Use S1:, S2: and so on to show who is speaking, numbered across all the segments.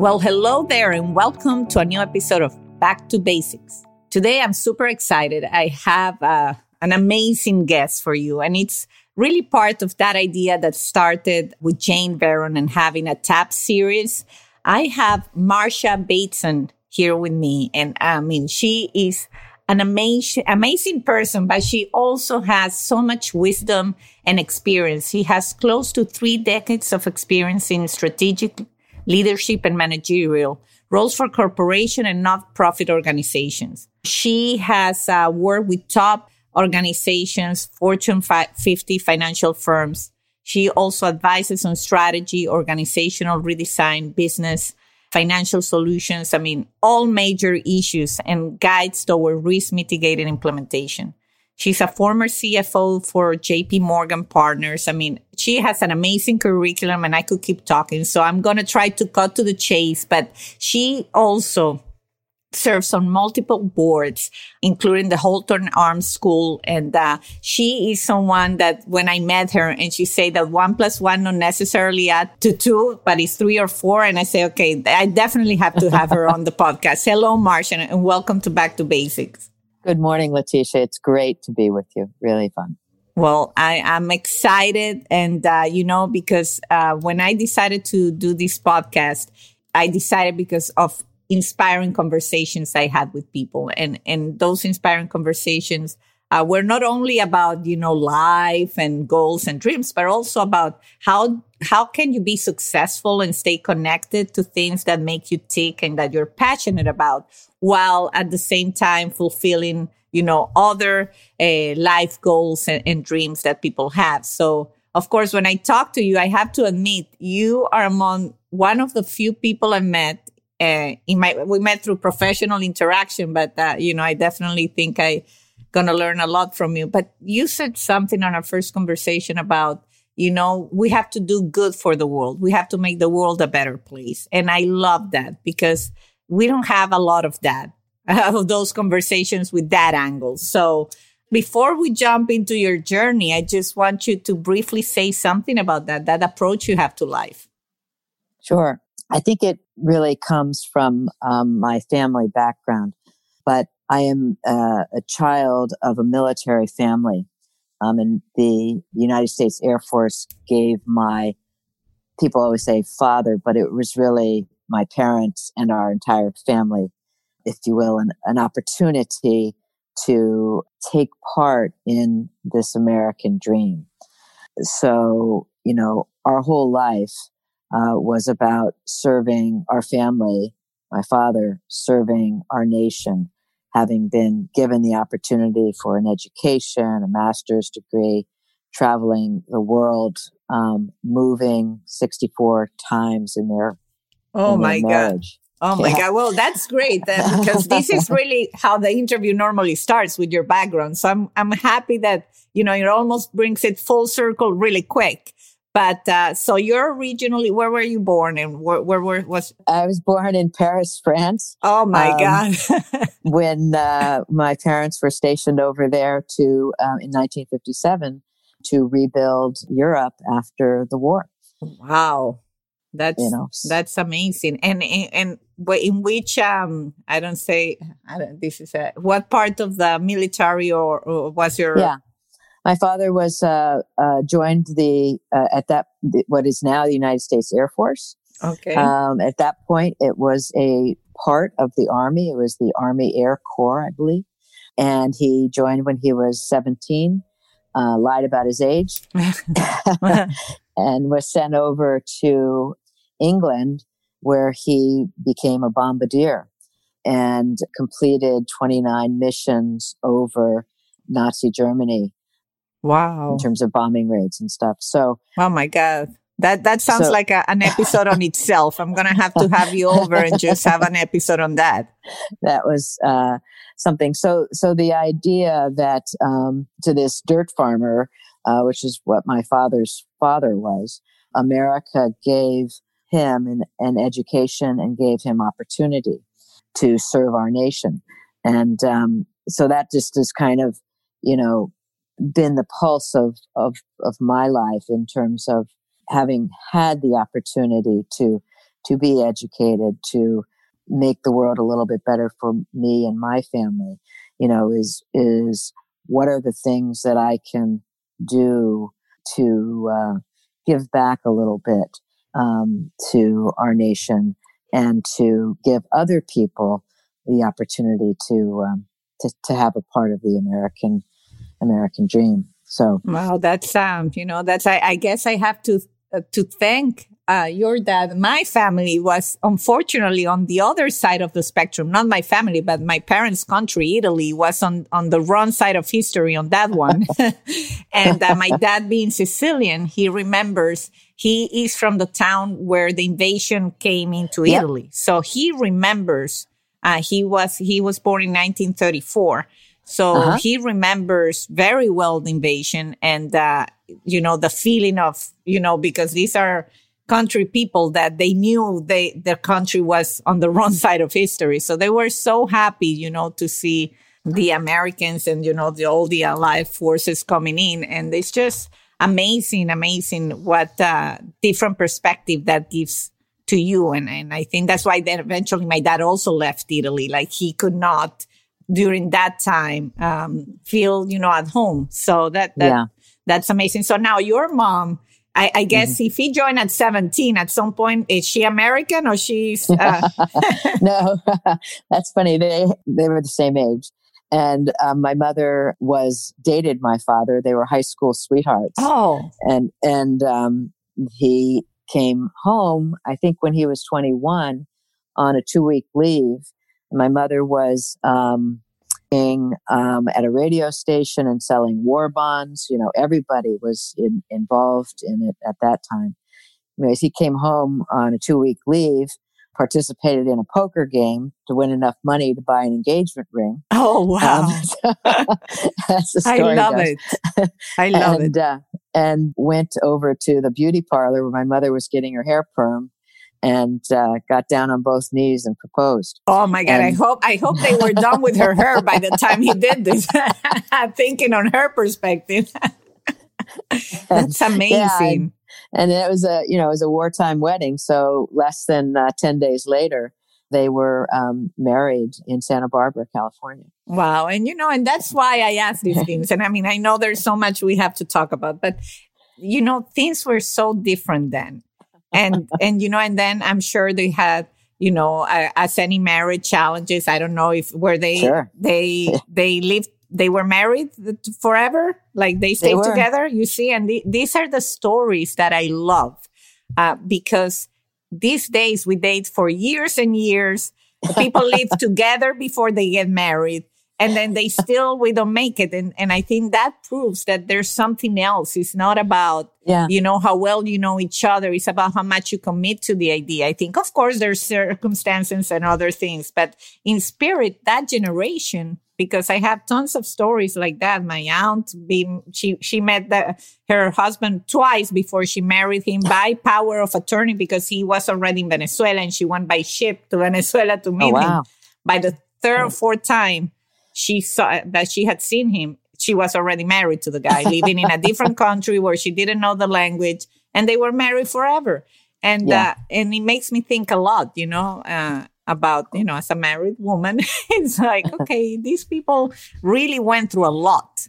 S1: Well, hello there, and welcome to a new episode of Back to Basics. Today, I'm super excited. I have uh, an amazing guest for you, and it's really part of that idea that started with Jane Barron and having a TAP series. I have Marcia Bateson here with me, and I mean, she is an amazing, amazing person, but she also has so much wisdom and experience. She has close to three decades of experience in strategic leadership and managerial roles for corporation and not-profit organizations. She has uh, worked with top organizations, Fortune 50 financial firms. She also advises on strategy, organizational redesign, business, financial solutions. I mean, all major issues and guides toward risk mitigated implementation. She's a former CFO for JP Morgan Partners. I mean, she has an amazing curriculum and I could keep talking. So I'm going to try to cut to the chase, but she also serves on multiple boards, including the Holton Arms School. And uh, she is someone that when I met her and she said that one plus one not necessarily add to two, but it's three or four. And I say, okay, I definitely have to have her on the podcast. Hello, Marcia, and welcome to Back to Basics.
S2: Good morning, Leticia. It's great to be with you. Really fun.
S1: Well, I am excited. And, uh, you know, because uh, when I decided to do this podcast, I decided because of inspiring conversations I had with people and, and those inspiring conversations uh, were not only about, you know, life and goals and dreams, but also about how, how can you be successful and stay connected to things that make you tick and that you're passionate about while at the same time fulfilling, you know, other uh, life goals and, and dreams that people have. So, of course, when I talk to you, I have to admit you are among one of the few people I met uh, in my we met through professional interaction, but uh, you know I definitely think I gonna learn a lot from you. But you said something on our first conversation about you know we have to do good for the world. We have to make the world a better place, and I love that because we don't have a lot of that of those conversations with that angle. So. Before we jump into your journey, I just want you to briefly say something about that, that approach you have to life.
S2: Sure. I think it really comes from um, my family background, but I am uh, a child of a military family. Um, and the United States Air Force gave my, people always say father, but it was really my parents and our entire family, if you will, an, an opportunity to take part in this American dream. So, you know, our whole life, uh, was about serving our family, my father serving our nation, having been given the opportunity for an education, a master's degree, traveling the world, um, moving 64 times in their,
S1: oh
S2: in
S1: my
S2: marriage.
S1: God. Oh my yeah. God. Well, that's great uh, because this is really how the interview normally starts with your background. So I'm, I'm happy that, you know, it almost brings it full circle really quick. But uh, so you're originally where were you born and where, where, where was?
S2: I was born in Paris, France.
S1: Oh my um, God!
S2: when uh, my parents were stationed over there to um, in 1957 to rebuild Europe after the war.
S1: Wow, that's you know that's amazing. And and, and in which um I don't say I don't, this is a what part of the military or, or was your
S2: yeah my father was uh, uh, joined the uh, at that what is now the United States Air Force.
S1: Okay.
S2: Um, at that point, it was a part of the Army. It was the Army Air Corps, I believe, and he joined when he was seventeen. Uh, lied about his age, and was sent over to England, where he became a bombardier and completed 29 missions over Nazi Germany
S1: Wow.
S2: In terms of bombing raids and stuff. So,
S1: oh my God. That that sounds so, like a, an episode on itself. I'm gonna have to have you over and just have an episode on that.
S2: That was uh, something. So so the idea that um, to this dirt farmer, uh, which is what my father's father was, America gave him an, an education and gave him opportunity to serve our nation, and um, so that just is kind of you know been the pulse of of of my life in terms of having had the opportunity to to be educated to make the world a little bit better for me and my family you know is is what are the things that i can do to uh, give back a little bit um, to our nation and to give other people the opportunity to, um, to to have a part of the american american dream so
S1: wow that's um you know that's i, I guess i have to uh, to thank uh, your dad. My family was unfortunately on the other side of the spectrum. Not my family, but my parents' country, Italy, was on on the wrong side of history on that one. and uh, my dad, being Sicilian, he remembers he is from the town where the invasion came into yep. Italy, so he remembers. Uh, he was he was born in 1934 so uh-huh. he remembers very well the invasion and, uh, you know, the feeling of, you know, because these are country people that they knew they, their country was on the wrong side of history. So they were so happy, you know, to see the Americans and, you know, the, all the allied forces coming in. And it's just amazing, amazing what, uh, different perspective that gives to you. And, and I think that's why then eventually my dad also left Italy. Like he could not, during that time um, feel you know at home so that, that yeah. that's amazing so now your mom I, I guess mm-hmm. if he joined at 17 at some point, is she American or she's? Uh...
S2: no, that's funny. They, they were the same age. And um, my mother was dated my father. They were high school sweethearts.
S1: Oh,
S2: and, and, um, he came home, I think when he was 21 on a two week leave my mother was um, um, at a radio station and selling war bonds. You know, everybody was in, involved in it at that time. Anyways, he came home on a two week leave, participated in a poker game to win enough money to buy an engagement ring.
S1: Oh, wow. Um, that's the story. I love goes. it. I love
S2: and,
S1: it. Uh,
S2: and went over to the beauty parlor where my mother was getting her hair perm and uh, got down on both knees and proposed.
S1: Oh my God! And, I hope I hope they were done with her hair by the time he did this. Thinking on her perspective, that's amazing. Yeah, and,
S2: and, it was a you know it was a wartime wedding. So less than uh, ten days later, they were um, married in Santa Barbara, California.
S1: Wow! And you know, and that's why I ask these things. And I mean, I know there's so much we have to talk about, but you know, things were so different then and and you know and then i'm sure they had you know uh, as any marriage challenges i don't know if were they sure. they they lived they were married forever? Like they stayed they together you see? And th- these are the stories that i love uh, because these days we date for years and years. People live together before they get married and then they still we don't make it. And and i think that proves that there's something else. It's not about yeah. you know how well you know each other. It's about how much you commit to the idea. I think of course there's circumstances and other things but in spirit that generation because i have tons of stories like that. My aunt being, she she met the, her husband twice before she married him by power of attorney because he was already in venezuela and she went by ship to venezuela to oh, meet oh, wow. him by the third or fourth time she saw that she had seen him. She was already married to the guy, living in a different country where she didn't know the language, and they were married forever. And yeah. uh, and it makes me think a lot, you know, uh, about you know, as a married woman, it's like okay, these people really went through a lot.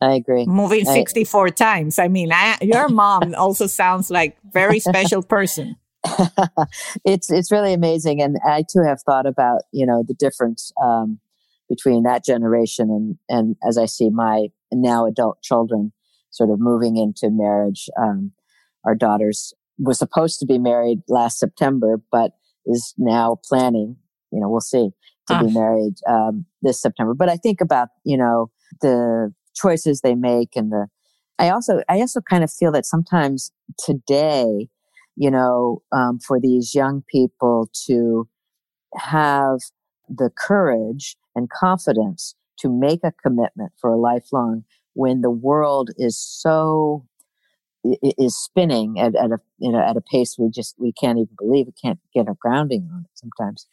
S2: I agree.
S1: Moving I, 64 times. I mean, I, your mom also sounds like very special person.
S2: it's it's really amazing, and I too have thought about you know the difference um, between that generation and, and as I see my now adult children sort of moving into marriage. Um, our daughters was supposed to be married last September, but is now planning, you know, we'll see to be married, um, this September. But I think about, you know, the choices they make and the, I also, I also kind of feel that sometimes today, you know, um, for these young people to have the courage and confidence to make a commitment for a lifelong when the world is so is spinning at, at a you know at a pace we just we can't even believe we can't get a grounding on it sometimes.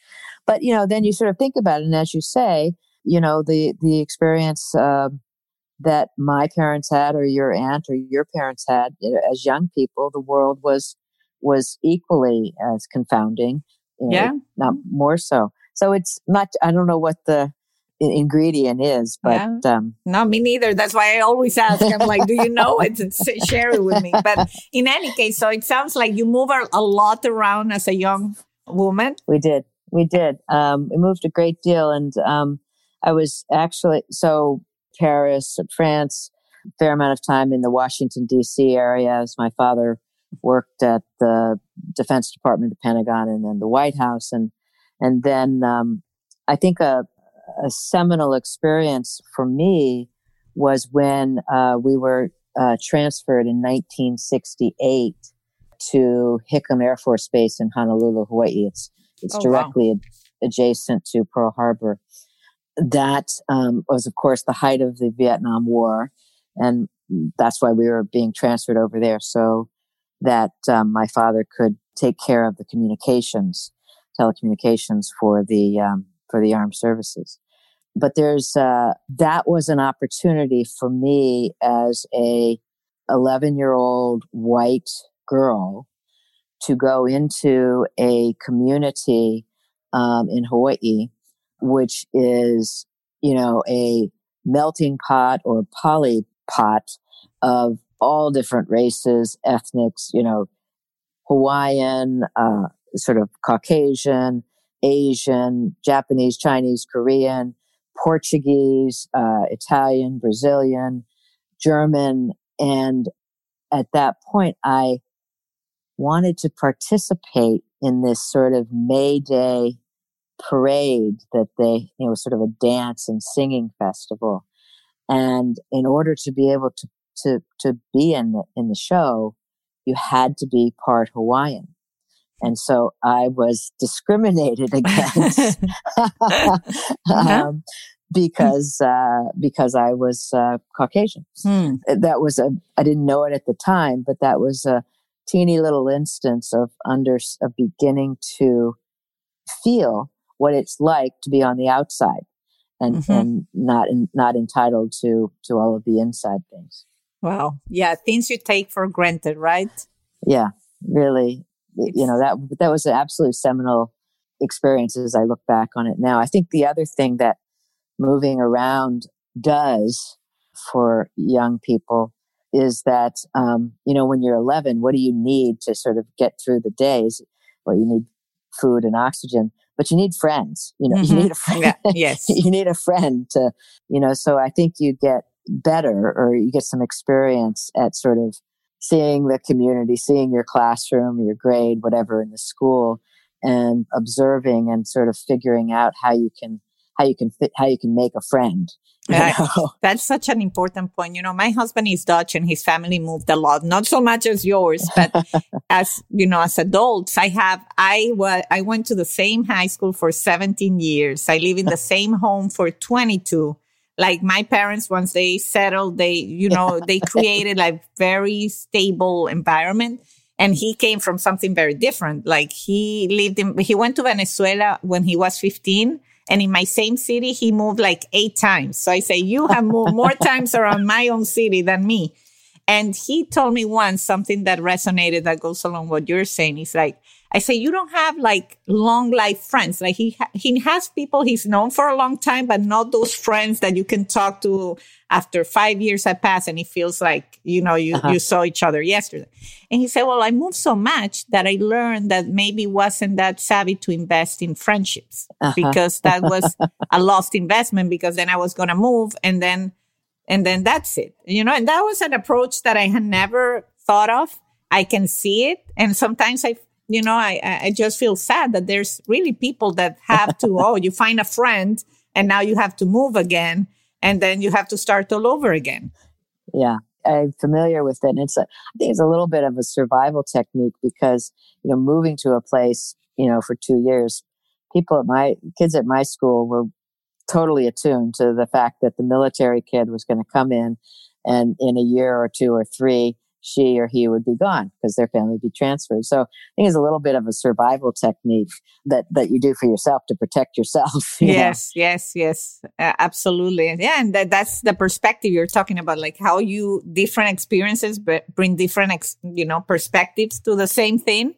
S2: But you know then you sort of think about it and as you say you know the the experience uh, that my parents had or your aunt or your parents had you know, as young people the world was was equally as confounding you know,
S1: yeah.
S2: not more so. So it's not i don't know what the ingredient is but yeah. um
S1: no me neither. That's why i always ask. I'm like do you know it? Share it with me. But in any case so it sounds like you move a lot around as a young woman.
S2: We did. We did. Um we moved a great deal and um i was actually so paris france fair amount of time in the washington dc area as my father worked at the defense department the pentagon and then the white house and and then um i think a a seminal experience for me was when uh, we were uh, transferred in 1968 to Hickam Air Force Base in Honolulu, Hawaii. It's it's oh, directly wow. ad- adjacent to Pearl Harbor. That um, was, of course, the height of the Vietnam War, and that's why we were being transferred over there so that um, my father could take care of the communications, telecommunications for the um, for the armed services. But there's, uh, that was an opportunity for me as a 11 year old white girl to go into a community um, in Hawaii, which is, you know, a melting pot or poly pot of all different races, ethnics, you know, Hawaiian, uh, sort of Caucasian, Asian, Japanese, Chinese, Korean, Portuguese, uh, Italian, Brazilian, German. And at that point, I wanted to participate in this sort of May Day parade that they, you know, sort of a dance and singing festival. And in order to be able to, to, to be in the, in the show, you had to be part Hawaiian. And so I was discriminated against um, because uh, because I was uh, Caucasian. Hmm. That was a I didn't know it at the time, but that was a teeny little instance of under of beginning to feel what it's like to be on the outside and mm-hmm. and not in, not entitled to to all of the inside things.
S1: Wow. Yeah, things you take for granted, right?
S2: Yeah, really you know that that was an absolute seminal experience as I look back on it now. I think the other thing that moving around does for young people is that um, you know when you're 11, what do you need to sort of get through the days? Well, you need food and oxygen, but you need friends. You know, mm-hmm. you need a friend. Yeah,
S1: yes,
S2: you need a friend to you know. So I think you get better or you get some experience at sort of seeing the community, seeing your classroom, your grade, whatever in the school, and observing and sort of figuring out how you can how you can fit how you can make a friend.
S1: That's such an important point. You know, my husband is Dutch and his family moved a lot, not so much as yours, but as you know, as adults, I have I was I went to the same high school for 17 years. I live in the same home for 22 like my parents once they settled they you know they created like very stable environment. And he came from something very different. Like he lived in he went to venezuela when he was 15 and in my same city he moved like eight times. So i say you have moved more times around my own city than me. And he told me once something that resonated that goes along what you're saying. He's like I say, you don't have like long life friends. Like he, ha- he has people he's known for a long time, but not those friends that you can talk to after five years have passed and it feels like, you know, you, uh-huh. you saw each other yesterday. And he said, well, I moved so much that I learned that maybe wasn't that savvy to invest in friendships uh-huh. because that was a lost investment because then I was going to move and then, and then that's it, you know, and that was an approach that I had never thought of. I can see it. And sometimes I you know, I, I just feel sad that there's really people that have to, oh, you find a friend and now you have to move again and then you have to start all over again.
S2: Yeah. I'm familiar with it. And it's a, I think it's a little bit of a survival technique because, you know, moving to a place, you know, for two years, people at my kids at my school were totally attuned to the fact that the military kid was going to come in and in a year or two or three, she or he would be gone because their family would be transferred. So I think it's a little bit of a survival technique that, that you do for yourself to protect yourself.
S1: You yes, know? yes, yes, uh, absolutely. Yeah. And that, that's the perspective you're talking about, like how you different experiences bring different, ex, you know, perspectives to the same thing.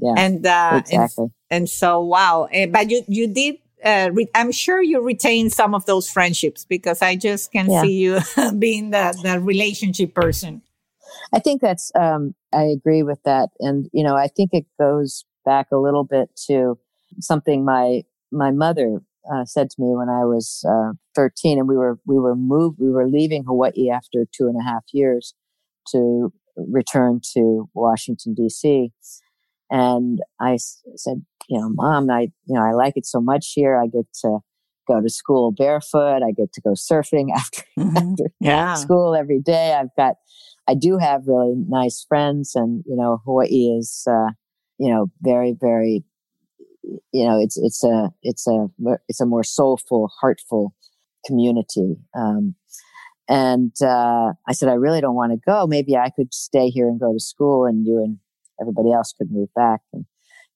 S2: Yeah.
S1: And,
S2: uh, exactly.
S1: And, and so, wow. Uh, but you, you did uh, re- I'm sure you retain some of those friendships because I just can yeah. see you being the, the relationship person.
S2: I think that's, um, I agree with that. And, you know, I think it goes back a little bit to something my, my mother uh, said to me when I was uh, 13 and we were, we were moved, we were leaving Hawaii after two and a half years to return to Washington, D.C. And I s- said, you know, mom, I, you know, I like it so much here. I get to go to school barefoot. I get to go surfing after, mm-hmm. after yeah. school every day. I've got, I do have really nice friends and, you know, Hawaii is, uh, you know, very, very, you know, it's, it's a, it's a, it's a more soulful, heartful community. Um, and, uh, I said, I really don't want to go. Maybe I could stay here and go to school and you and everybody else could move back. And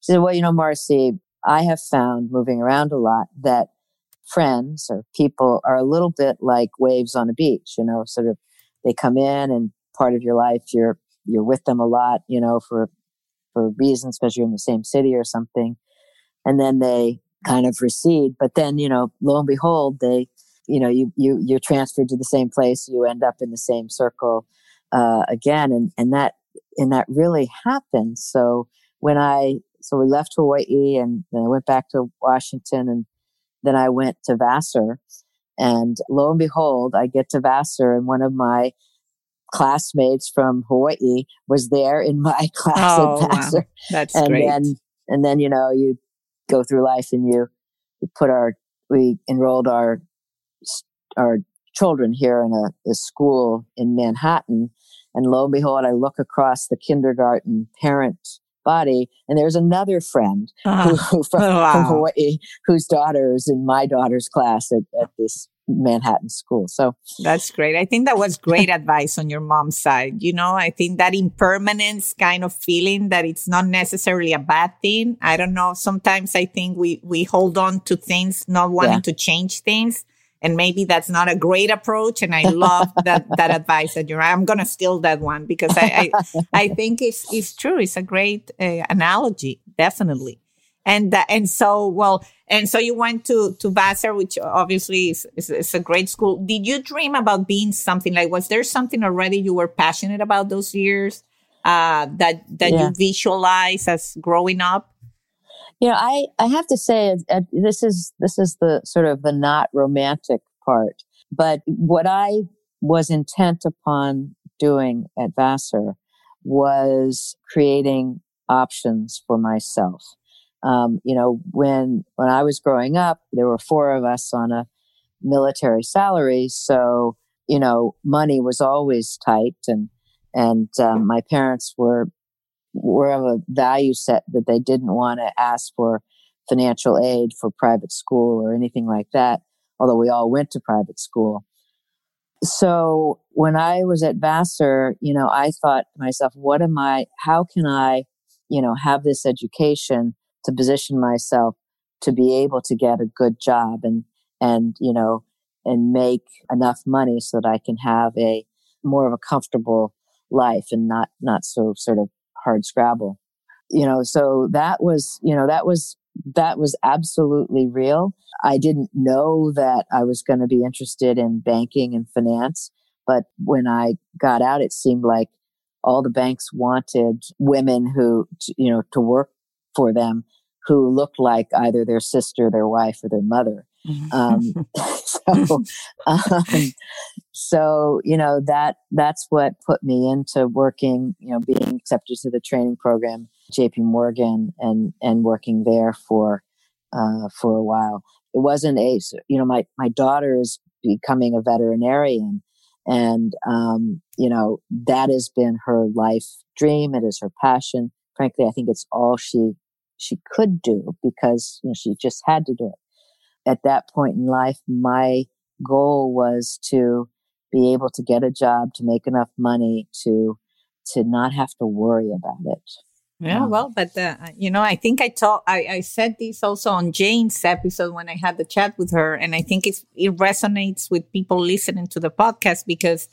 S2: she said, well, you know, Marcy, I have found moving around a lot that friends or people are a little bit like waves on a beach, you know, sort of they come in and part of your life, you're, you're with them a lot, you know, for, for reasons because you're in the same city or something. And then they kind of recede. But then, you know, lo and behold, they, you know, you, you, you're transferred to the same place. You end up in the same circle, uh, again. And, and that, and that really happened. So when I so we left Hawaii and then I went back to Washington and then I went to Vassar. And lo and behold, I get to Vassar and one of my classmates from Hawaii was there in my class
S1: oh,
S2: at. Wow.
S1: That's
S2: and
S1: great.
S2: Then, and then, you know, you go through life and you, you put our, we enrolled our, our children here in a, a school in Manhattan. And lo and behold, I look across the kindergarten parent body. And there's another friend uh, who, from, oh, wow. from, Hawaii whose daughter is in my daughter's class at, at this Manhattan school. So
S1: that's great. I think that was great advice on your mom's side. You know, I think that impermanence kind of feeling that it's not necessarily a bad thing. I don't know. Sometimes I think we, we hold on to things, not wanting yeah. to change things. And maybe that's not a great approach. And I love that, that advice that you're, I'm going to steal that one because I, I, I, think it's, it's true. It's a great uh, analogy. Definitely. And, uh, and so, well, and so you went to, to Vassar, which obviously is, is, is, a great school. Did you dream about being something like, was there something already you were passionate about those years, uh, that, that yeah. you visualize as growing up?
S2: You know, I, I have to say uh, this is this is the sort of the not romantic part. But what I was intent upon doing at Vassar was creating options for myself. Um, you know, when when I was growing up, there were four of us on a military salary, so you know, money was always tight, and and um, my parents were were of a value set that they didn't want to ask for financial aid for private school or anything like that, although we all went to private school. So when I was at Vassar, you know, I thought to myself, what am I, how can I, you know, have this education to position myself to be able to get a good job and, and, you know, and make enough money so that I can have a more of a comfortable life and not, not so sort of hard scrabble. You know, so that was, you know, that was, that was absolutely real. I didn't know that I was going to be interested in banking and finance. But when I got out, it seemed like all the banks wanted women who, you know, to work for them who looked like either their sister, their wife, or their mother. Um, so, um, so you know that that's what put me into working. You know, being accepted to the training program, J.P. Morgan, and and working there for uh, for a while. It wasn't a you know my my daughter is becoming a veterinarian, And, um, you know, that has been her life dream. It is her passion. Frankly, I think it's all she, she could do because you know, she just had to do it. At that point in life, my goal was to be able to get a job, to make enough money to, to not have to worry about it.
S1: Yeah, well, but uh, you know, I think I told I, I said this also on Jane's episode when I had the chat with her, and I think it's, it resonates with people listening to the podcast because,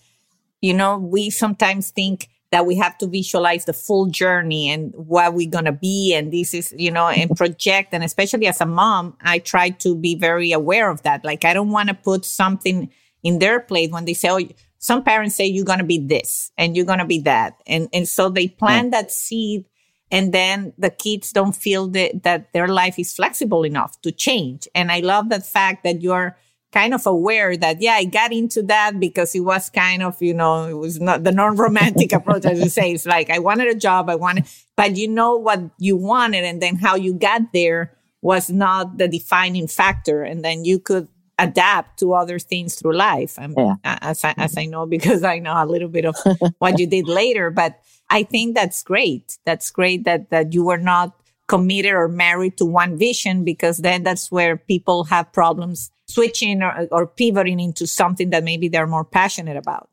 S1: you know, we sometimes think that we have to visualize the full journey and what we're gonna be, and this is, you know, and project, and especially as a mom, I try to be very aware of that. Like, I don't want to put something in their plate when they say, "Oh." Some parents say you're going to be this and you're going to be that. And, and so they plant yeah. that seed and then the kids don't feel that, that their life is flexible enough to change. And I love the fact that you're kind of aware that, yeah, I got into that because it was kind of, you know, it was not the non-romantic approach, as you say. It's like, I wanted a job, I wanted, but you know what you wanted and then how you got there was not the defining factor. And then you could adapt to other things through life. Yeah. As I, as I know, because I know a little bit of what you did later, but I think that's great. That's great that, that you were not committed or married to one vision because then that's where people have problems switching or, or pivoting into something that maybe they're more passionate about.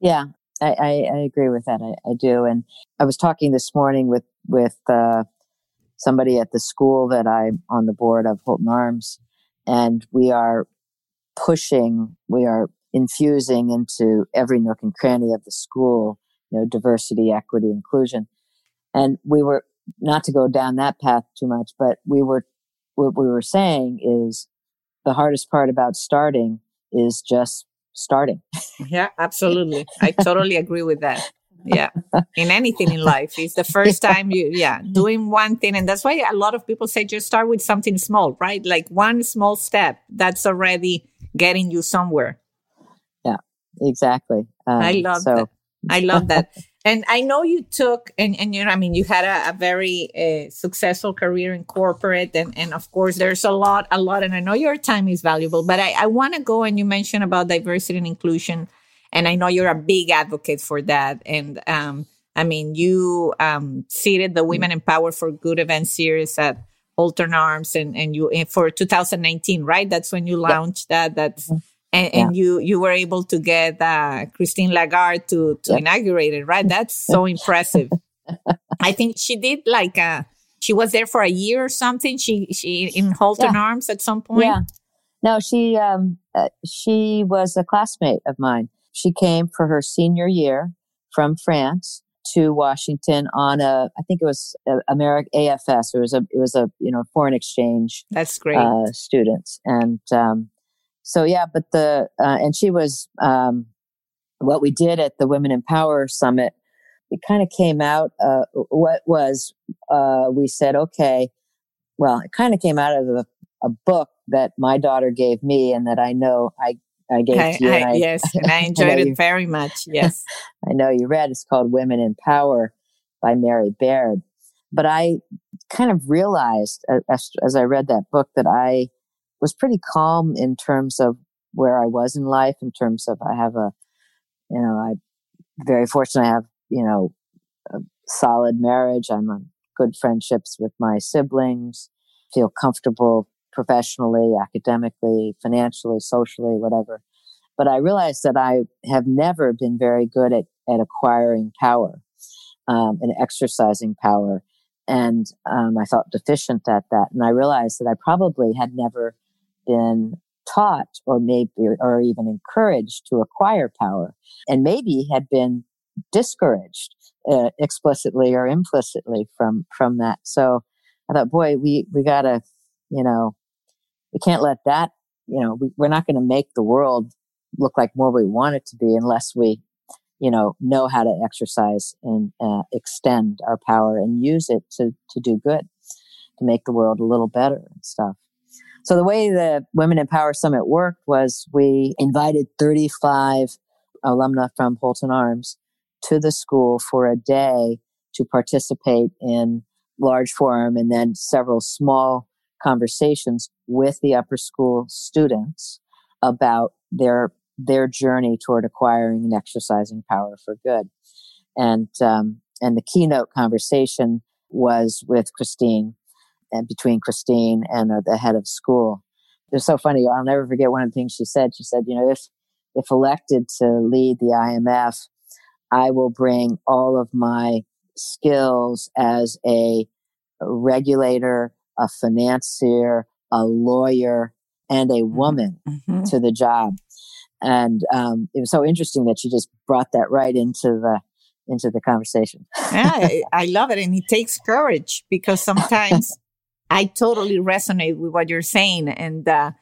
S2: Yeah, I, I, I agree with that. I, I, do. And I was talking this morning with, with, uh, somebody at the school that I'm on the board of Holton Arms and we are pushing, we are infusing into every nook and cranny of the school you know, diversity, equity, inclusion. And we were not to go down that path too much, but we were, what we were saying is the hardest part about starting is just starting.
S1: Yeah, absolutely. I totally agree with that. Yeah. In anything in life, it's the first time you, yeah, doing one thing. And that's why a lot of people say just start with something small, right? Like one small step that's already getting you somewhere.
S2: Yeah, exactly.
S1: Um, I love so, that. I love that. and I know you took, and, and you know, I mean, you had a, a very uh, successful career in corporate. And, and of course, there's a lot, a lot. And I know your time is valuable, but I, I want to go and you mentioned about diversity and inclusion. And I know you're a big advocate for that. And, um, I mean, you um, seated the Women in Power for Good event series at Holton Arms and, and you for 2019, right? That's when you launched that. That's mm-hmm and, yeah. and you you were able to get uh, Christine Lagarde to to inaugurate it, right? That's so impressive. I think she did like a uh, she was there for a year or something. She she in Holton yeah. Arms at some point.
S2: Yeah. No, she um uh, she was a classmate of mine. She came for her senior year from France to Washington on a I think it was American AFS. It was a it was a you know foreign exchange.
S1: That's great.
S2: Uh, students and um, so yeah, but the, uh, and she was, um, what we did at the Women in Power Summit, it kind of came out, uh, what was, uh, we said, okay, well, it kind of came out of a, a, book that my daughter gave me and that I know I, I gave I, to you.
S1: I, I, yes, and I enjoyed it you, very much. Yes.
S2: I know you read, it's called Women in Power by Mary Beard. But I kind of realized as, as I read that book that I, was pretty calm in terms of where I was in life, in terms of I have a, you know, I very fortunate I have, you know, a solid marriage. I'm on good friendships with my siblings, feel comfortable professionally, academically, financially, socially, whatever. But I realized that I have never been very good at, at acquiring power um, and exercising power. And um, I felt deficient at that. And I realized that I probably had never been taught or maybe or even encouraged to acquire power and maybe had been discouraged uh, explicitly or implicitly from from that. So i thought boy we we gotta you know we can't let that you know we, we're not going to make the world look like more we want it to be unless we you know know how to exercise and uh, extend our power and use it to to do good to make the world a little better and stuff so the way the Women in Power Summit worked was we invited 35 alumna from Holton Arms to the school for a day to participate in large forum and then several small conversations with the upper school students about their their journey toward acquiring and exercising power for good. And, um, and the keynote conversation was with Christine and between Christine and uh, the head of school. It was so funny. I'll never forget one of the things she said. She said, you know, if, if elected to lead the IMF, I will bring all of my skills as a regulator, a financier, a lawyer, and a mm-hmm. woman mm-hmm. to the job. And um, it was so interesting that she just brought that right into the into the conversation.
S1: yeah, I, I love it, and it takes courage because sometimes I totally resonate with what you're saying, and uh,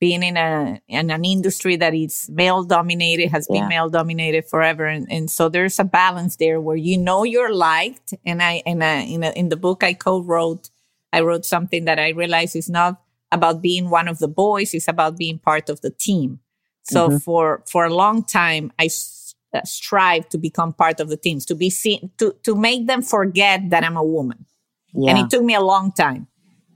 S1: being in a in an industry that is male dominated has been male dominated forever and, and so there's a balance there where you know you're liked and i and I, in, a, in the book i co-wrote i wrote something that i realized is not about being one of the boys it's about being part of the team so mm-hmm. for for a long time i s- uh, strive to become part of the teams to be seen to to make them forget that i'm a woman yeah. and it took me a long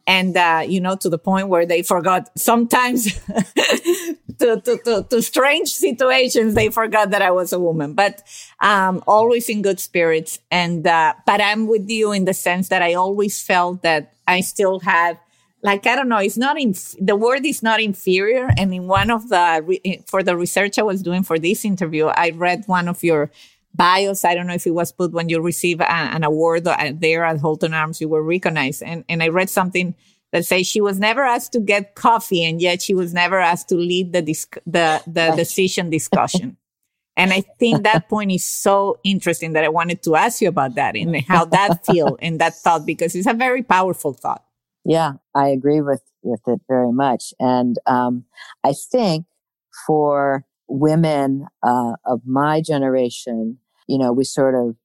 S1: and uh, you know to the point where they forgot sometimes to, to, to, to, strange situations they forgot that i was a woman. But um, always in good spirits. And uh, but i'm with you in the sense that i always felt that i still had like i don't know it's not in the word is not inferior. And in one of the for the research i was doing for this interview i read one of your bios. I don't know if it was put when you receive a, an award uh, there at Holton Arms, you were recognized. And, and I read something that says she was never asked to get coffee and yet she was never asked to lead the, disc- the, the decision discussion. and I think that point is so interesting that I wanted to ask you about that and how that feel and that thought, because it's a very powerful thought.
S2: Yeah, I agree with, with it very much. And, um, I think for women, uh, of my generation, you know, we sort of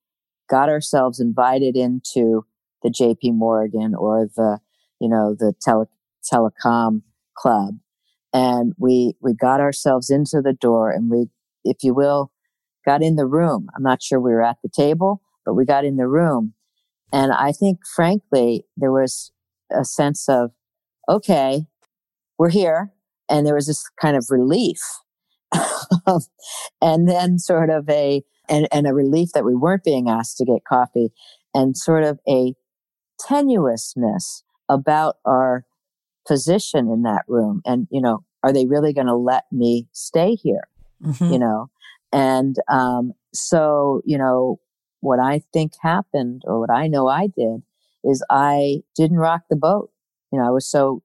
S2: got ourselves invited into the JP Morgan or the, you know, the tele, telecom club. And we, we got ourselves into the door and we, if you will, got in the room. I'm not sure we were at the table, but we got in the room. And I think frankly, there was a sense of, okay, we're here. And there was this kind of relief. and then sort of a, and, and a relief that we weren't being asked to get coffee and sort of a tenuousness about our position in that room. And, you know, are they really going to let me stay here? Mm-hmm. You know, and, um, so, you know, what I think happened or what I know I did is I didn't rock the boat. You know, I was so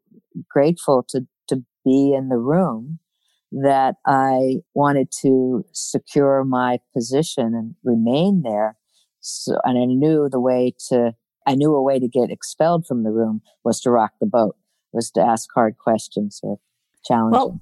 S2: grateful to, to be in the room that I wanted to secure my position and remain there. So, and I knew the way to, I knew a way to get expelled from the room was to rock the boat, was to ask hard questions or challenge. Well,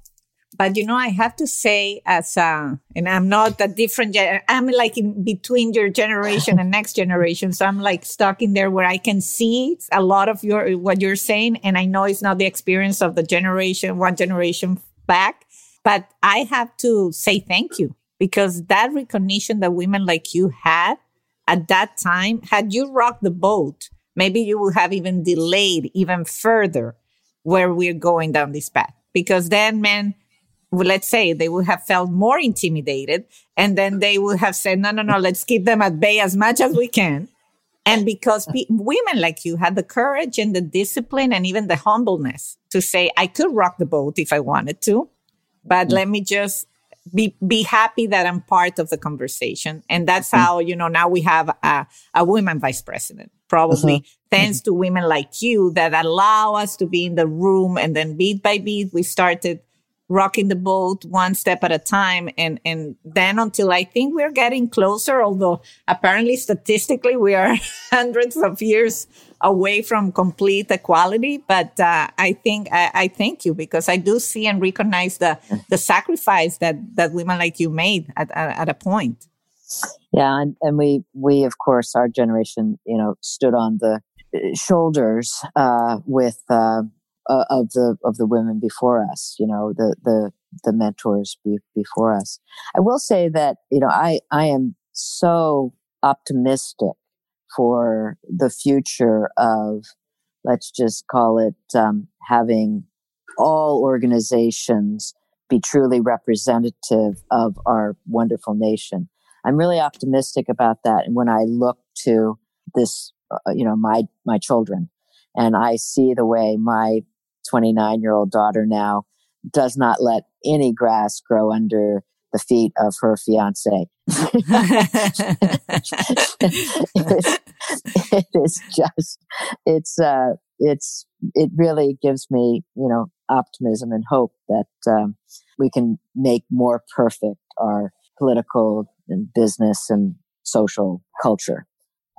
S1: but you know, I have to say, as a, and I'm not a different, I'm like in between your generation and next generation. So I'm like stuck in there where I can see a lot of your, what you're saying. And I know it's not the experience of the generation, one generation back but I have to say thank you because that recognition that women like you had at that time, had you rocked the boat, maybe you would have even delayed even further where we're going down this path. Because then men, well, let's say they would have felt more intimidated and then they would have said, no, no, no, let's keep them at bay as much as we can. And because pe- women like you had the courage and the discipline and even the humbleness to say, I could rock the boat if I wanted to but mm. let me just be be happy that I'm part of the conversation. And that's mm. how, you know, now we have a, a woman vice president, probably uh-huh. thanks mm-hmm. to women like you that allow us to be in the room. And then beat by beat, we started rocking the boat one step at a time. And, and then until I think we're getting closer, although apparently statistically we are hundreds of years away from complete equality. But uh, I think I, I, thank you because I do see and recognize the the sacrifice that that women like you made at at, at a point.
S2: Yeah, and, and we we of course our generation you know stood on the shoulders uh, with uh, uh, of the of the women before us. You know the the the mentors be, before us. I will say that you know I I am so optimistic for the future of, let's just call it, um, having all organizations be truly representative of our wonderful nation. I'm really optimistic about that. And when I look to this, uh, you know, my, my children and I see the way my 29 year old daughter now does not let any grass grow under the feet of her fiance. it is just, it's, uh, it's, it really gives me, you know, optimism and hope that um, we can make more perfect our political and business and social culture.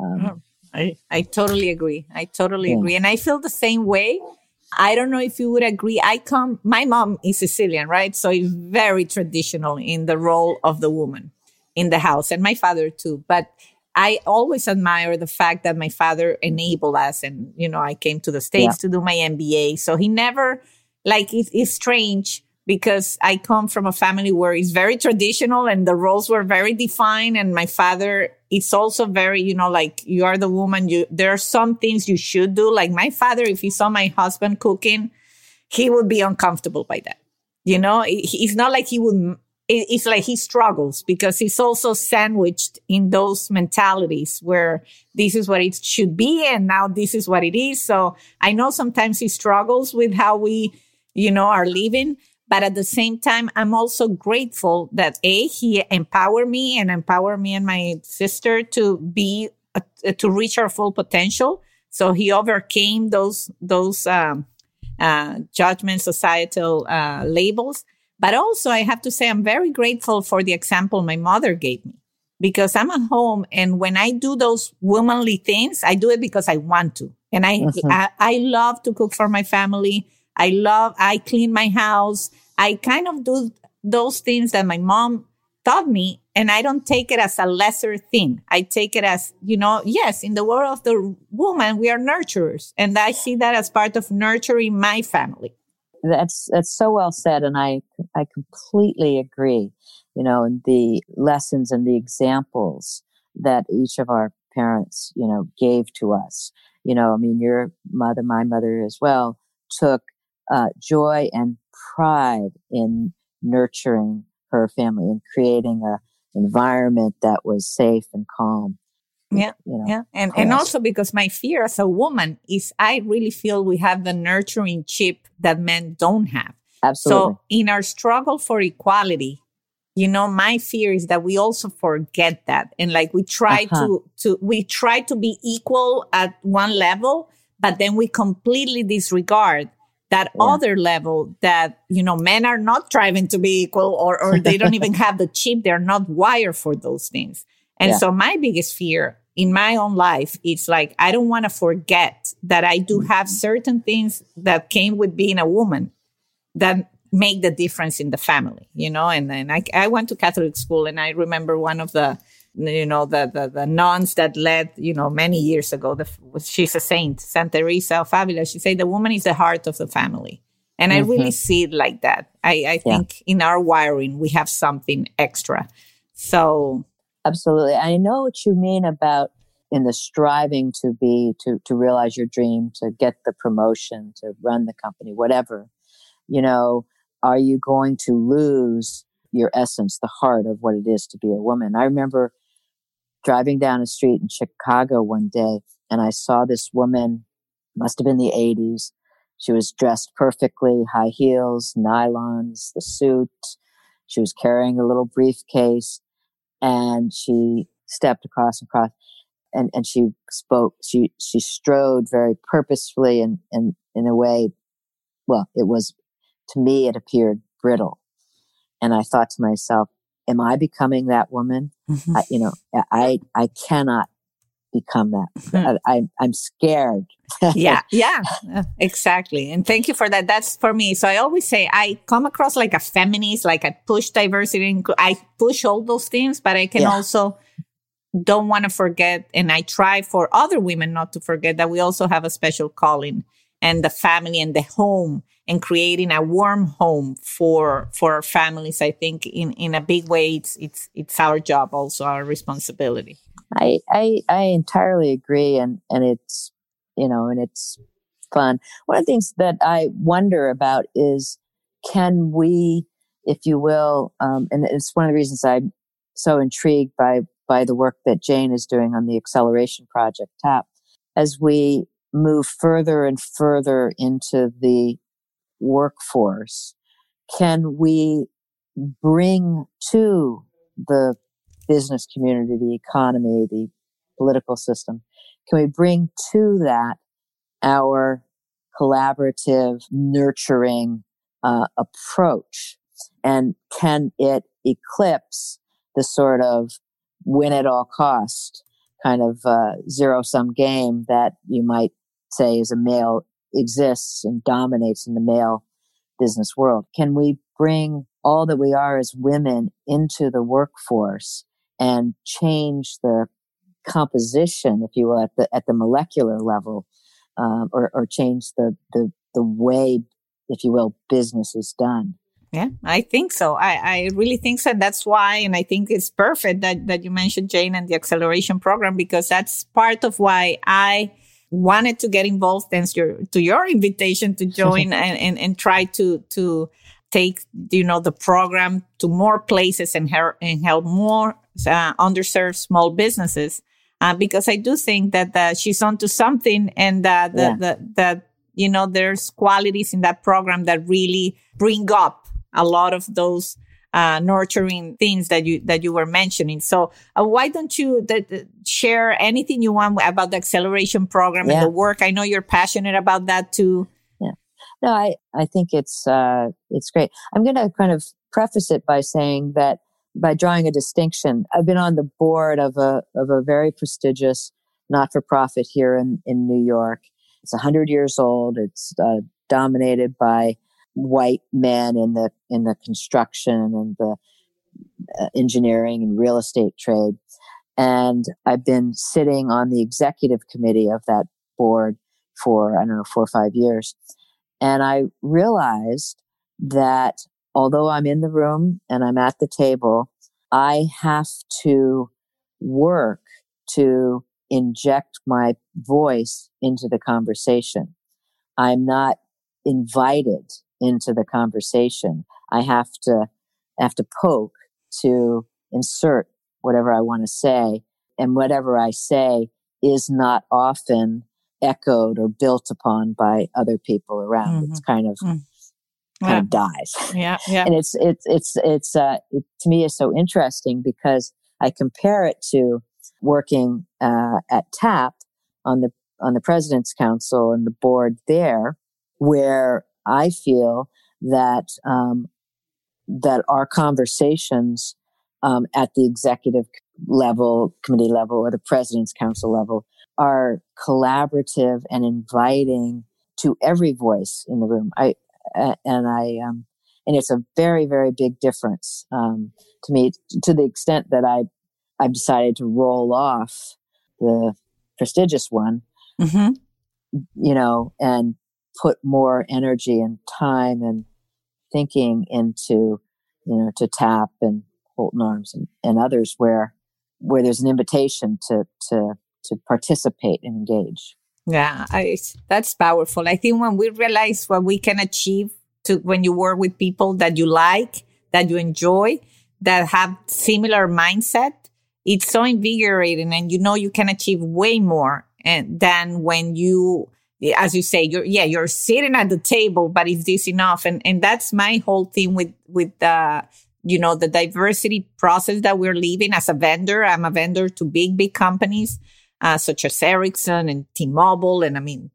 S1: Um, oh, I, I totally agree. I totally yeah. agree. And I feel the same way. I don't know if you would agree. I come, my mom is Sicilian, right? So it's very traditional in the role of the woman in the house and my father too. But I always admire the fact that my father enabled us and, you know, I came to the States yeah. to do my MBA. So he never, like, it, it's strange because I come from a family where it's very traditional and the roles were very defined. And my father, is also very, you know, like you are the woman. You, there are some things you should do. Like my father, if he saw my husband cooking, he would be uncomfortable by that. You know, it's not like he would, it's like he struggles because he's also sandwiched in those mentalities where this is what it should be. And now this is what it is. So I know sometimes he struggles with how we, you know, are living but at the same time, I'm also grateful that A, he empowered me and empowered me and my sister to be, uh, to reach our full potential. So he overcame those, those, um, uh, judgment societal, uh, labels. But also I have to say, I'm very grateful for the example my mother gave me because I'm at home and when I do those womanly things, I do it because I want to. And I, mm-hmm. I, I love to cook for my family. I love, I clean my house. I kind of do those things that my mom taught me and I don't take it as a lesser thing. I take it as, you know, yes, in the world of the woman, we are nurturers. And I see that as part of nurturing my family.
S2: That's, that's so well said. And I, I completely agree, you know, and the lessons and the examples that each of our parents, you know, gave to us. You know, I mean, your mother, my mother as well, took uh, joy and pride in nurturing her family and creating a environment that was safe and calm.
S1: Yeah, you know, yeah, and and also because my fear as a woman is I really feel we have the nurturing chip that men don't have.
S2: Absolutely.
S1: So in our struggle for equality, you know, my fear is that we also forget that, and like we try uh-huh. to to we try to be equal at one level, but then we completely disregard that yeah. other level that you know men are not striving to be equal or or they don't even have the chip they're not wired for those things and yeah. so my biggest fear in my own life it's like i don't want to forget that i do have certain things that came with being a woman that make the difference in the family you know and then I, I went to catholic school and i remember one of the you know, the, the, the nuns that led, you know, many years ago. The, she's a saint, Santa Teresa of Avila. She said the woman is the heart of the family. And mm-hmm. I really mm-hmm. see it like that. I, I think yeah. in our wiring, we have something extra. So.
S2: Absolutely. I know what you mean about in the striving to be, to, to realize your dream, to get the promotion, to run the company, whatever. You know, are you going to lose your essence, the heart of what it is to be a woman? I remember driving down a street in Chicago one day and I saw this woman, must have been the 80s. She was dressed perfectly, high heels, nylons, the suit. She was carrying a little briefcase and she stepped across and across and, and she spoke, she, she strode very purposefully and, and in a way, well, it was, to me, it appeared brittle. And I thought to myself, am I becoming that woman? Mm-hmm. I, you know, I, I cannot become that. Mm-hmm. I, I'm scared.
S1: yeah, yeah, exactly. And thank you for that. That's for me. So I always say I come across like a feminist, like I push diversity and I push all those things, but I can yeah. also don't want to forget. And I try for other women not to forget that we also have a special calling and the family and the home and creating a warm home for for our families i think in in a big way it's it's it's our job also our responsibility
S2: i i i entirely agree and and it's you know and it's fun one of the things that i wonder about is can we if you will, um, and it's one of the reasons I'm so intrigued by by the work that Jane is doing on the acceleration project TAP. As we move further and further into the workforce, can we bring to the business community, the economy, the political system, can we bring to that our collaborative, nurturing uh, approach? And can it eclipse the sort of win at all cost kind of uh, zero sum game that you might say is a male exists and dominates in the male business world? Can we bring all that we are as women into the workforce and change the composition, if you will, at the at the molecular level, um, or, or change the, the the way, if you will, business is done.
S1: Yeah, I think so. I, I really think so. That's why, and I think it's perfect that, that you mentioned Jane and the acceleration program because that's part of why I wanted to get involved thanks your, to your invitation to join and, and, and try to, to take, you know, the program to more places and, her, and help more uh, underserved small businesses. Uh, because I do think that uh, she's onto something and uh, the, yeah. the, the, you know, there's qualities in that program that really bring up a lot of those uh, nurturing things that you that you were mentioning. So uh, why don't you th- share anything you want about the acceleration program yeah. and the work? I know you're passionate about that too.
S2: Yeah, no, I I think it's uh, it's great. I'm going to kind of preface it by saying that by drawing a distinction, I've been on the board of a of a very prestigious not for profit here in in New York. It's 100 years old. It's uh, dominated by white men in the in the construction and the uh, engineering and real estate trade. And i've been sitting on the executive committee of that board for i don't know 4 or 5 years. And i realized that although i'm in the room and i'm at the table i have to work to inject my voice into the conversation. I'm not invited into the conversation. I have to have to poke to insert whatever I want to say, and whatever I say is not often echoed or built upon by other people around. Mm-hmm. It's kind of mm. kind yeah. of dies.
S1: Yeah, yeah.
S2: and it's it's it's it's uh, it, to me is so interesting because I compare it to working uh, at TAP on the on the President's Council and the board there, where I feel that um, that our conversations um, at the executive level, committee level, or the president's council level are collaborative and inviting to every voice in the room. I and I um, and it's a very very big difference um, to me to the extent that I I've decided to roll off the prestigious one. Mm-hmm. You know, and put more energy and time and thinking into, you know, to TAP and Holton Arms and, and others where, where there's an invitation to, to, to participate and engage.
S1: Yeah, I, that's powerful. I think when we realize what we can achieve to when you work with people that you like, that you enjoy, that have similar mindset, it's so invigorating and you know you can achieve way more and than when you as you say, you're yeah, you're sitting at the table, but is this enough? And and that's my whole thing with with the you know the diversity process that we're living as a vendor. I'm a vendor to big big companies uh, such as Ericsson and T-Mobile, and I mean,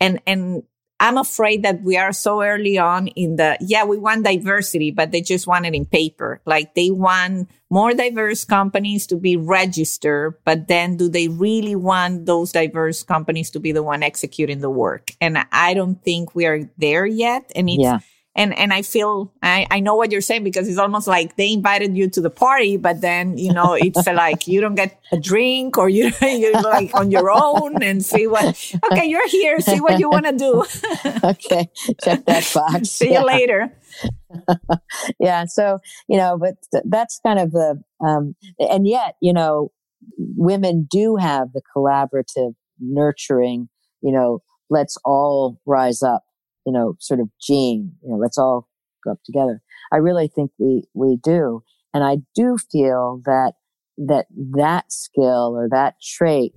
S1: and and I'm afraid that we are so early on in the, yeah, we want diversity, but they just want it in paper. Like they want more diverse companies to be registered, but then do they really want those diverse companies to be the one executing the work? And I don't think we are there yet. And it's, yeah and and I feel I, I know what you're saying because it's almost like they invited you to the party, but then you know it's like you don't get a drink or you you're like on your own and see what. Okay, you're here. See what you want to do.
S2: okay, check that box.
S1: see yeah. you later.
S2: yeah. So you know, but that's kind of the um, and yet you know, women do have the collaborative, nurturing. You know, let's all rise up you know, sort of gene. You know, let's all go up together. I really think we, we do. And I do feel that, that that skill or that trait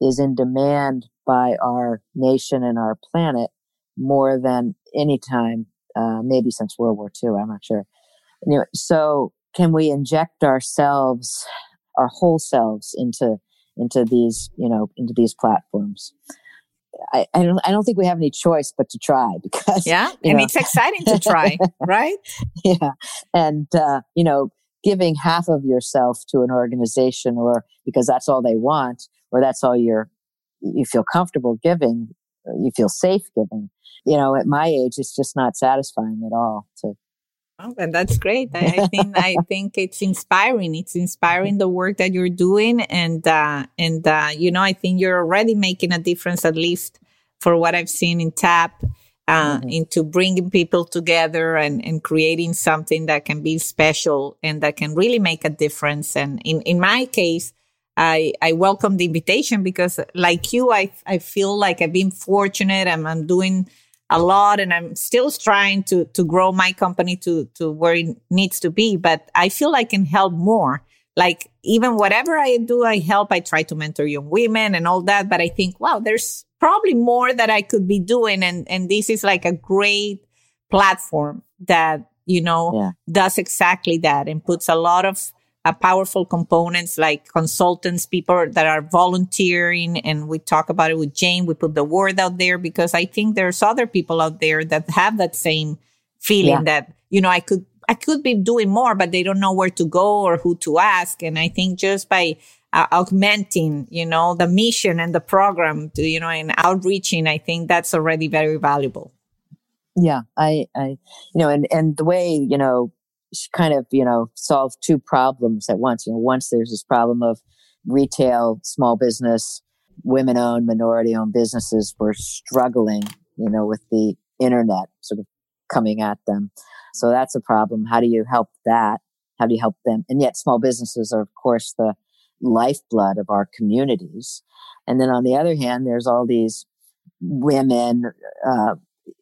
S2: is in demand by our nation and our planet more than any time, uh, maybe since World War II. I'm not sure. Anyway, so can we inject ourselves, our whole selves into, into these, you know, into these platforms? I, I don't I don't think we have any choice but to try because
S1: yeah, and know. it's exciting to try, right?
S2: Yeah, and uh, you know, giving half of yourself to an organization, or because that's all they want, or that's all you're you feel comfortable giving, you feel safe giving. You know, at my age, it's just not satisfying at all to
S1: Oh, and that's great. I, I, think I think it's inspiring. It's inspiring the work that you're doing, and uh, and uh, you know I think you're already making a difference, at least for what I've seen in TAP, uh, mm-hmm. into bringing people together and and creating something that can be special and that can really make a difference. And in in my case, I I welcome the invitation because, like you, I I feel like I've been fortunate. and I'm doing a lot and I'm still trying to to grow my company to to where it needs to be, but I feel I can help more. Like even whatever I do, I help. I try to mentor young women and all that, but I think, wow, there's probably more that I could be doing and and this is like a great platform that, you know, yeah. does exactly that and puts a lot of uh, powerful components like consultants, people that are volunteering. And we talk about it with Jane. We put the word out there because I think there's other people out there that have that same feeling yeah. that, you know, I could, I could be doing more, but they don't know where to go or who to ask. And I think just by uh, augmenting, you know, the mission and the program to, you know, and outreaching, I think that's already very valuable.
S2: Yeah, I, I, you know, and, and the way, you know, kind of, you know, solve two problems at once. You know, once there's this problem of retail, small business, women owned, minority owned businesses were struggling, you know, with the internet sort of coming at them. So that's a problem. How do you help that? How do you help them? And yet small businesses are, of course, the lifeblood of our communities. And then on the other hand, there's all these women, uh,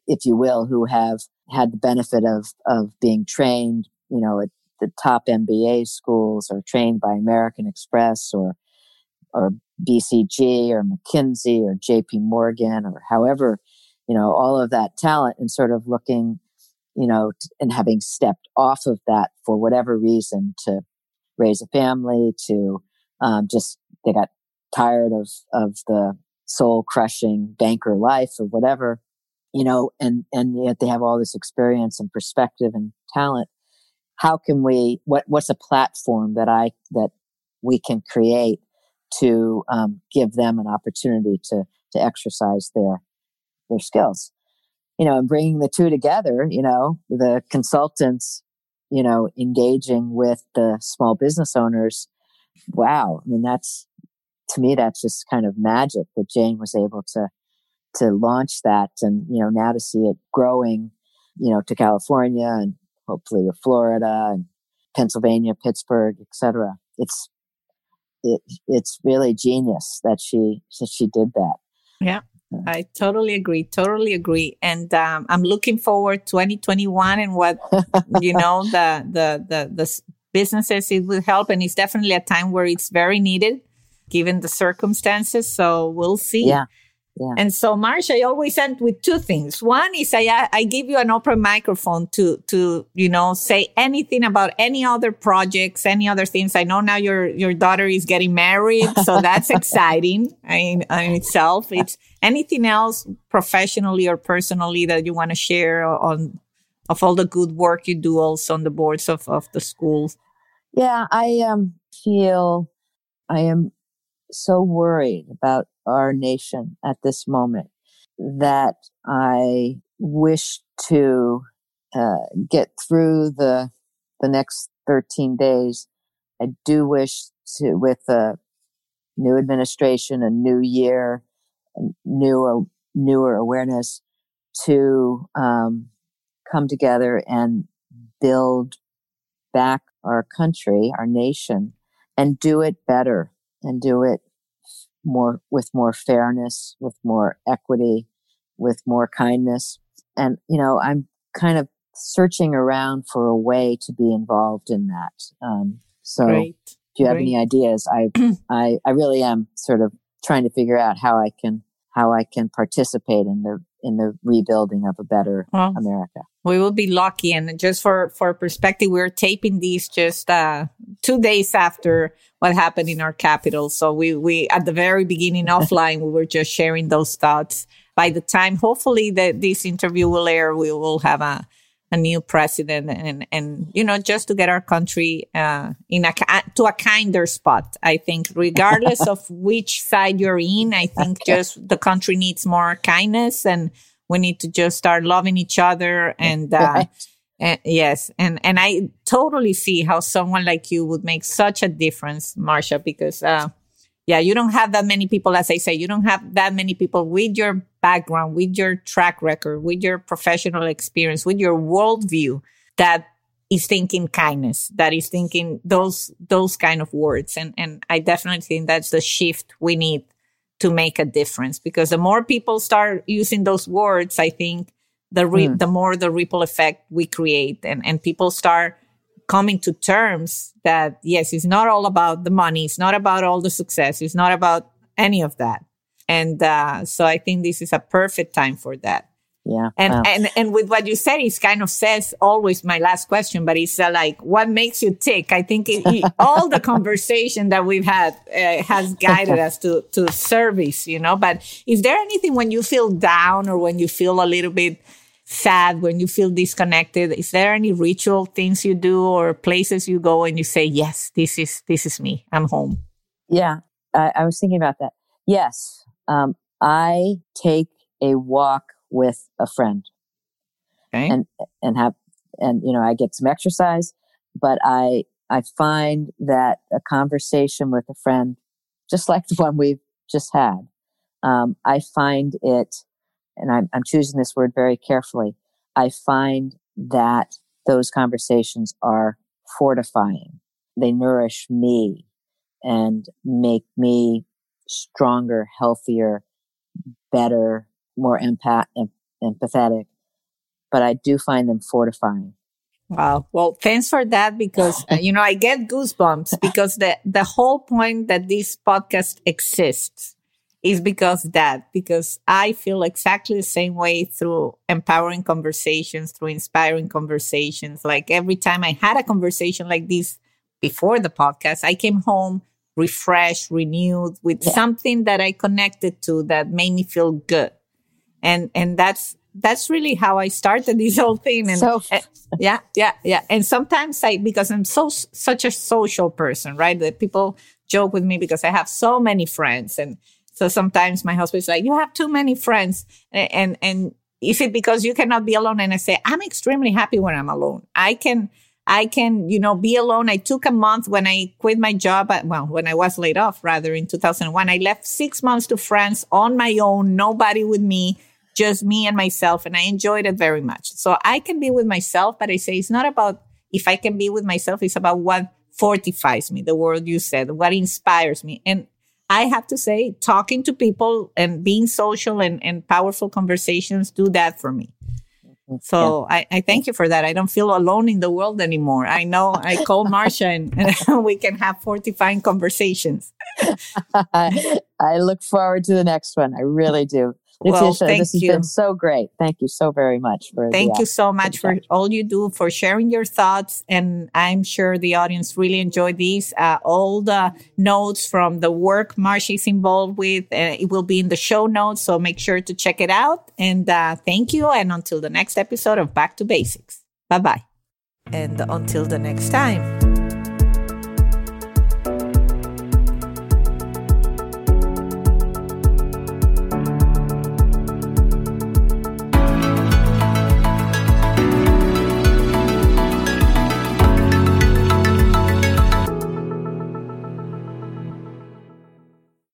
S2: if you will, who have had the benefit of, of being trained you know, at the top MBA schools or trained by American Express or, or BCG or McKinsey or JP Morgan or however, you know, all of that talent and sort of looking, you know, and having stepped off of that for whatever reason to raise a family, to um, just, they got tired of, of the soul crushing banker life or whatever, you know, and, and yet they have all this experience and perspective and talent how can we what what's a platform that i that we can create to um, give them an opportunity to to exercise their their skills? You know and bringing the two together you know the consultants you know engaging with the small business owners wow i mean that's to me that's just kind of magic that jane was able to to launch that and you know now to see it growing you know to california and hopefully to Florida and Pennsylvania, Pittsburgh, etc. It's it it's really genius that she that she did that.
S1: Yeah. I totally agree. Totally agree. And um, I'm looking forward 2021 and what you know the the the the businesses it will help. And it's definitely a time where it's very needed given the circumstances. So we'll see.
S2: Yeah.
S1: Yeah. And so, Marcia, I always end with two things. One is I, I give you an open microphone to, to, you know, say anything about any other projects, any other things. I know now your, your daughter is getting married. So that's exciting in, in itself. It's anything else professionally or personally that you want to share on, of all the good work you do also on the boards of, of the schools.
S2: Yeah. I, um, feel I am so worried about our nation at this moment that I wish to uh, get through the the next 13 days. I do wish to, with a new administration, a new year, a new newer awareness, to um, come together and build back our country, our nation, and do it better and do it more with more fairness, with more equity, with more kindness. And, you know, I'm kind of searching around for a way to be involved in that. Um, so
S1: Great.
S2: if you have
S1: Great.
S2: any ideas, I, I, I really am sort of trying to figure out how I can, how I can participate in the, in the rebuilding of a better
S1: Well,
S2: America.
S1: We will be lucky. And just for, for perspective, we're taping these just uh, two days after what happened in our capital. So we, we at the very beginning offline, we were just sharing those thoughts. By the time, hopefully, that this interview will air, we will have a, a new president and, and, you know, just to get our country, uh, in a, to a kinder spot. I think regardless of which side you're in, I think just the country needs more kindness and we need to just start loving each other and, uh, and yes, and and I totally see how someone like you would make such a difference, Marcia, because uh, yeah, you don't have that many people, as I say, you don't have that many people with your background, with your track record, with your professional experience, with your worldview that is thinking kindness, that is thinking those those kind of words, and and I definitely think that's the shift we need to make a difference because the more people start using those words, I think the re-
S2: Mm.
S1: the more the ripple effect we create and, and people start coming to terms that yes, it's not all about the money. It's not about all the success. It's not about any of that. And, uh, so I think this is a perfect time for that.
S2: Yeah.
S1: And,
S2: Wow.
S1: and, and with what you said, it kind of says always my last question, but it's uh, like, what makes you tick? I think it, it- all the conversation that we've had uh, has guided us to, to service, you know, but is there anything when you feel down or when you feel a little bit sad, when you feel disconnected, is there any ritual things you do or places you go and you say, yes, this is, this is me. I'm home.
S2: Yeah, I, I was thinking about that. Yes, um, I take a walk with a friend
S1: Okay.
S2: and and have and you know I get some exercise, but I I find that a conversation with a friend, just like the one we've just had, um, I find it, and I'm I'm choosing this word very carefully. I find that those conversations are fortifying. They nourish me and make me stronger, healthier, better, more empath- em- empathetic. But I do find them fortifying.
S1: Wow. Well, thanks for that because, uh, you know, I get goosebumps because the, the whole point that this podcast exists is because that, because I feel exactly the same way through empowering conversations, through inspiring conversations. Like every time I had a conversation like this before the podcast, I came home refreshed, renewed with
S2: Yeah.
S1: something that I connected to that made me feel good. And, and that's, that's really how I started this whole thing. And,
S2: So-
S1: and- yeah, yeah, yeah. And sometimes I, because I'm so, such a social person, right? That people joke with me because I have so many friends. And so sometimes my husband's like, you have too many friends. And, and, and is it because you cannot be alone? And I say, I'm extremely happy when I'm alone. I can, I can, you know, be alone. I took a month when I quit my job. At, well, when I was laid off, rather in 2001, I left six months to France on my own, nobody with me, just me and myself. And I enjoyed it very much. So I can be with myself, but I say it's not about if I can be with myself. It's about what fortifies me, the word you said, what inspires me. And I have to say, talking to people and being social and, and powerful conversations do that for me. So I, I thank you for that. I don't feel alone in the world anymore. I know I call Marcia and, and we can have fortifying conversations.
S2: I look forward to the next one. I really do.
S1: Well,
S2: Letitia,
S1: thank
S2: this has
S1: you.
S2: been so great. Thank you so very much for
S1: Thank
S2: the,
S1: you so much for all you do, for sharing your thoughts. And I'm sure the audience really enjoyed these. Uh, all the notes from the work Marcia is involved with, uh, it will be in the show notes. So make sure to check it out. And uh, thank you. And until the next episode of Back to Basics. Bye bye. And until the next time.